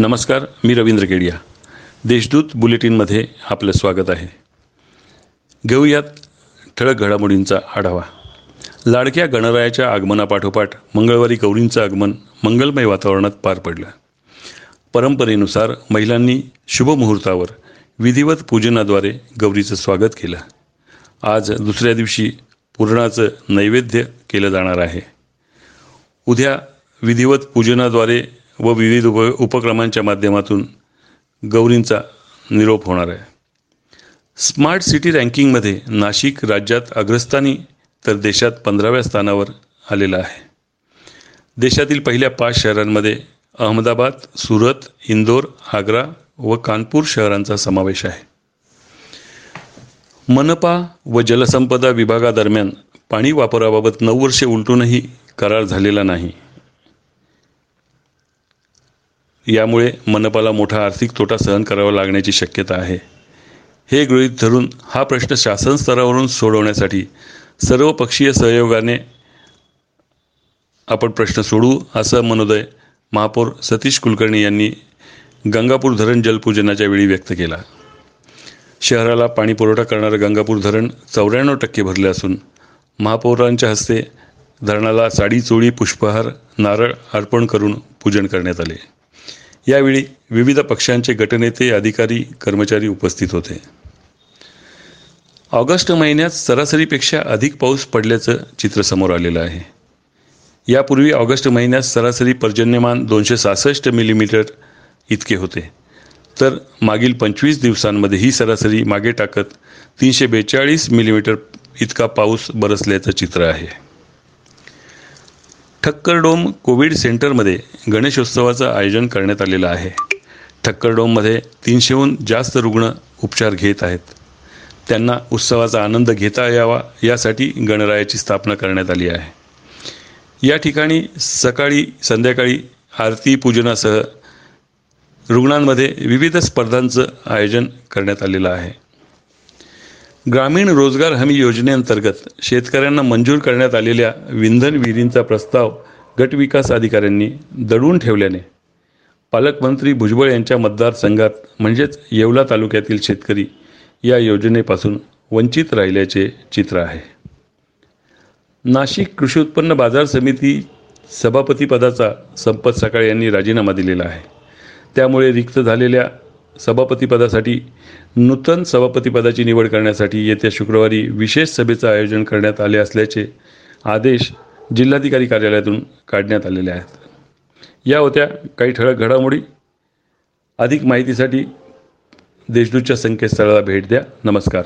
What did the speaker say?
नमस्कार मी रवींद्र केडिया. देशदूत बुलेटिनमध्ये आपलं स्वागत आहे. घेऊयात ठळक घडामोडींचा आढावा. लाडक्या गणरायाच्या आगमनापाठोपाठ मंगळवारी गौरींचं आगमन मंगलमय वातावरणात पार पडलं. परंपरेनुसार महिलांनी शुभमुहूर्तावर विधिवत पूजनाद्वारे गौरीचं स्वागत केलं. आज दुसऱ्या दिवशी पूर्णाचं नैवेद्य केलं जाणार आहे. उद्या विधिवत पूजनाद्वारे व विविध उप उपक्रमांच्या माध्यमातून गौरींचा निरोप होणार आहे. स्मार्ट सिटी रँकिंगमध्ये नाशिक राज्यात अग्रस्थानी तर देशात पंधराव्या स्थानावर आलेला आहे. देशातील पहिल्या पाच शहरांमध्ये अहमदाबाद सुरत इंदोर आग्रा व कानपूर शहरांचा समावेश आहे. मनपा व जलसंपदा विभागादरम्यान पाणी वापराबाबत नऊ वर्षे उलटूनही करार झालेला नाही. यामुळे मनपाला मोठा आर्थिक तोटा सहन करावा लागण्याची शक्यता आहे. हे गृहीत धरून हा प्रश्न शासन स्तरावरून सोडवण्यासाठी सर्वपक्षीय सहयोगाने आपण प्रश्न सोडू असं मनोदय महापौर सतीश कुलकर्णी यांनी गंगापूर धरण जलपूजनाच्या वेळी व्यक्त केला. शहराला पाणी पुरवठा करणारं गंगापूर धरण चौऱ्याण्णव टक्के भरले असून महापौरांच्या हस्ते धरणाला साडी चोळी पुष्पहार नारळ अर्पण करून पूजन करण्यात आले. यावेळी विविध पक्षांचे गटनेते अधिकारी कर्मचारी उपस्थित होते. ऑगस्ट महिन्यात सरासरीपेक्षा अधिक पाऊस पडल्याचं चित्र समोर आलेलं आहे. यापूर्वी ऑगस्ट महिन्यात सरासरी पर्जन्यमान दोनशे सहासष्ट मिलीमीटर इतके होते. तर मागील पंचवीस दिवसांमध्ये ही सरासरी मागे टाकत तीनशे बेचाळीस मिलीमीटर इतका पाऊस बरसल्याचं चित्र आहे. ठक्करडोम कोविड सेंटरमध्ये गणेशोत्सवाचं आयोजन करण्यात आलेलं आहे. ठक्करडोममध्ये तीनशेहून जास्त रुग्ण उपचार घेत आहेत. त्यांना उत्सवाचा आनंद घेता यावा यासाठी गणरायाची स्थापना करण्यात आली आहे. या ठिकाणी सकाळी संध्याकाळी आरती पूजनासह रुग्णांमध्ये विविध स्पर्धांचं आयोजन करण्यात आलेलं आहे. ग्रामीण रोजगार हमी योजनेअंतर्गत शेतकऱ्यांना मंजूर करण्यात आलेल्या विंधन विहिरींचा प्रस्ताव गटविकास अधिकाऱ्यांनी दडून ठेवल्याने पालकमंत्री भुजबळ यांच्या मतदारसंघात म्हणजेच येवला तालुक्यातील शेतकरी या योजनेपासून वंचित राहिल्याचे चित्र आहे. नाशिक कृषी उत्पन्न बाजार समिती सभापतीपदाचा संपत सकाळ यांनी राजीनामा दिलेला आहे. त्यामुळे रिक्त झालेल्या सभापतीपदासाठी नूतन सभापतीपदाची निवड करण्यासाठी येत्या शुक्रवारी विशेष सभेचं आयोजन करण्यात आले असल्याचे आदेश जिल्हाधिकारी कार्यालयातून काढण्यात आलेले आहेत. या होत्या काही ठळक घडामोडी. अधिक माहितीसाठी देशदूतच्या संकेतस्थळाला भेट द्या. नमस्कार.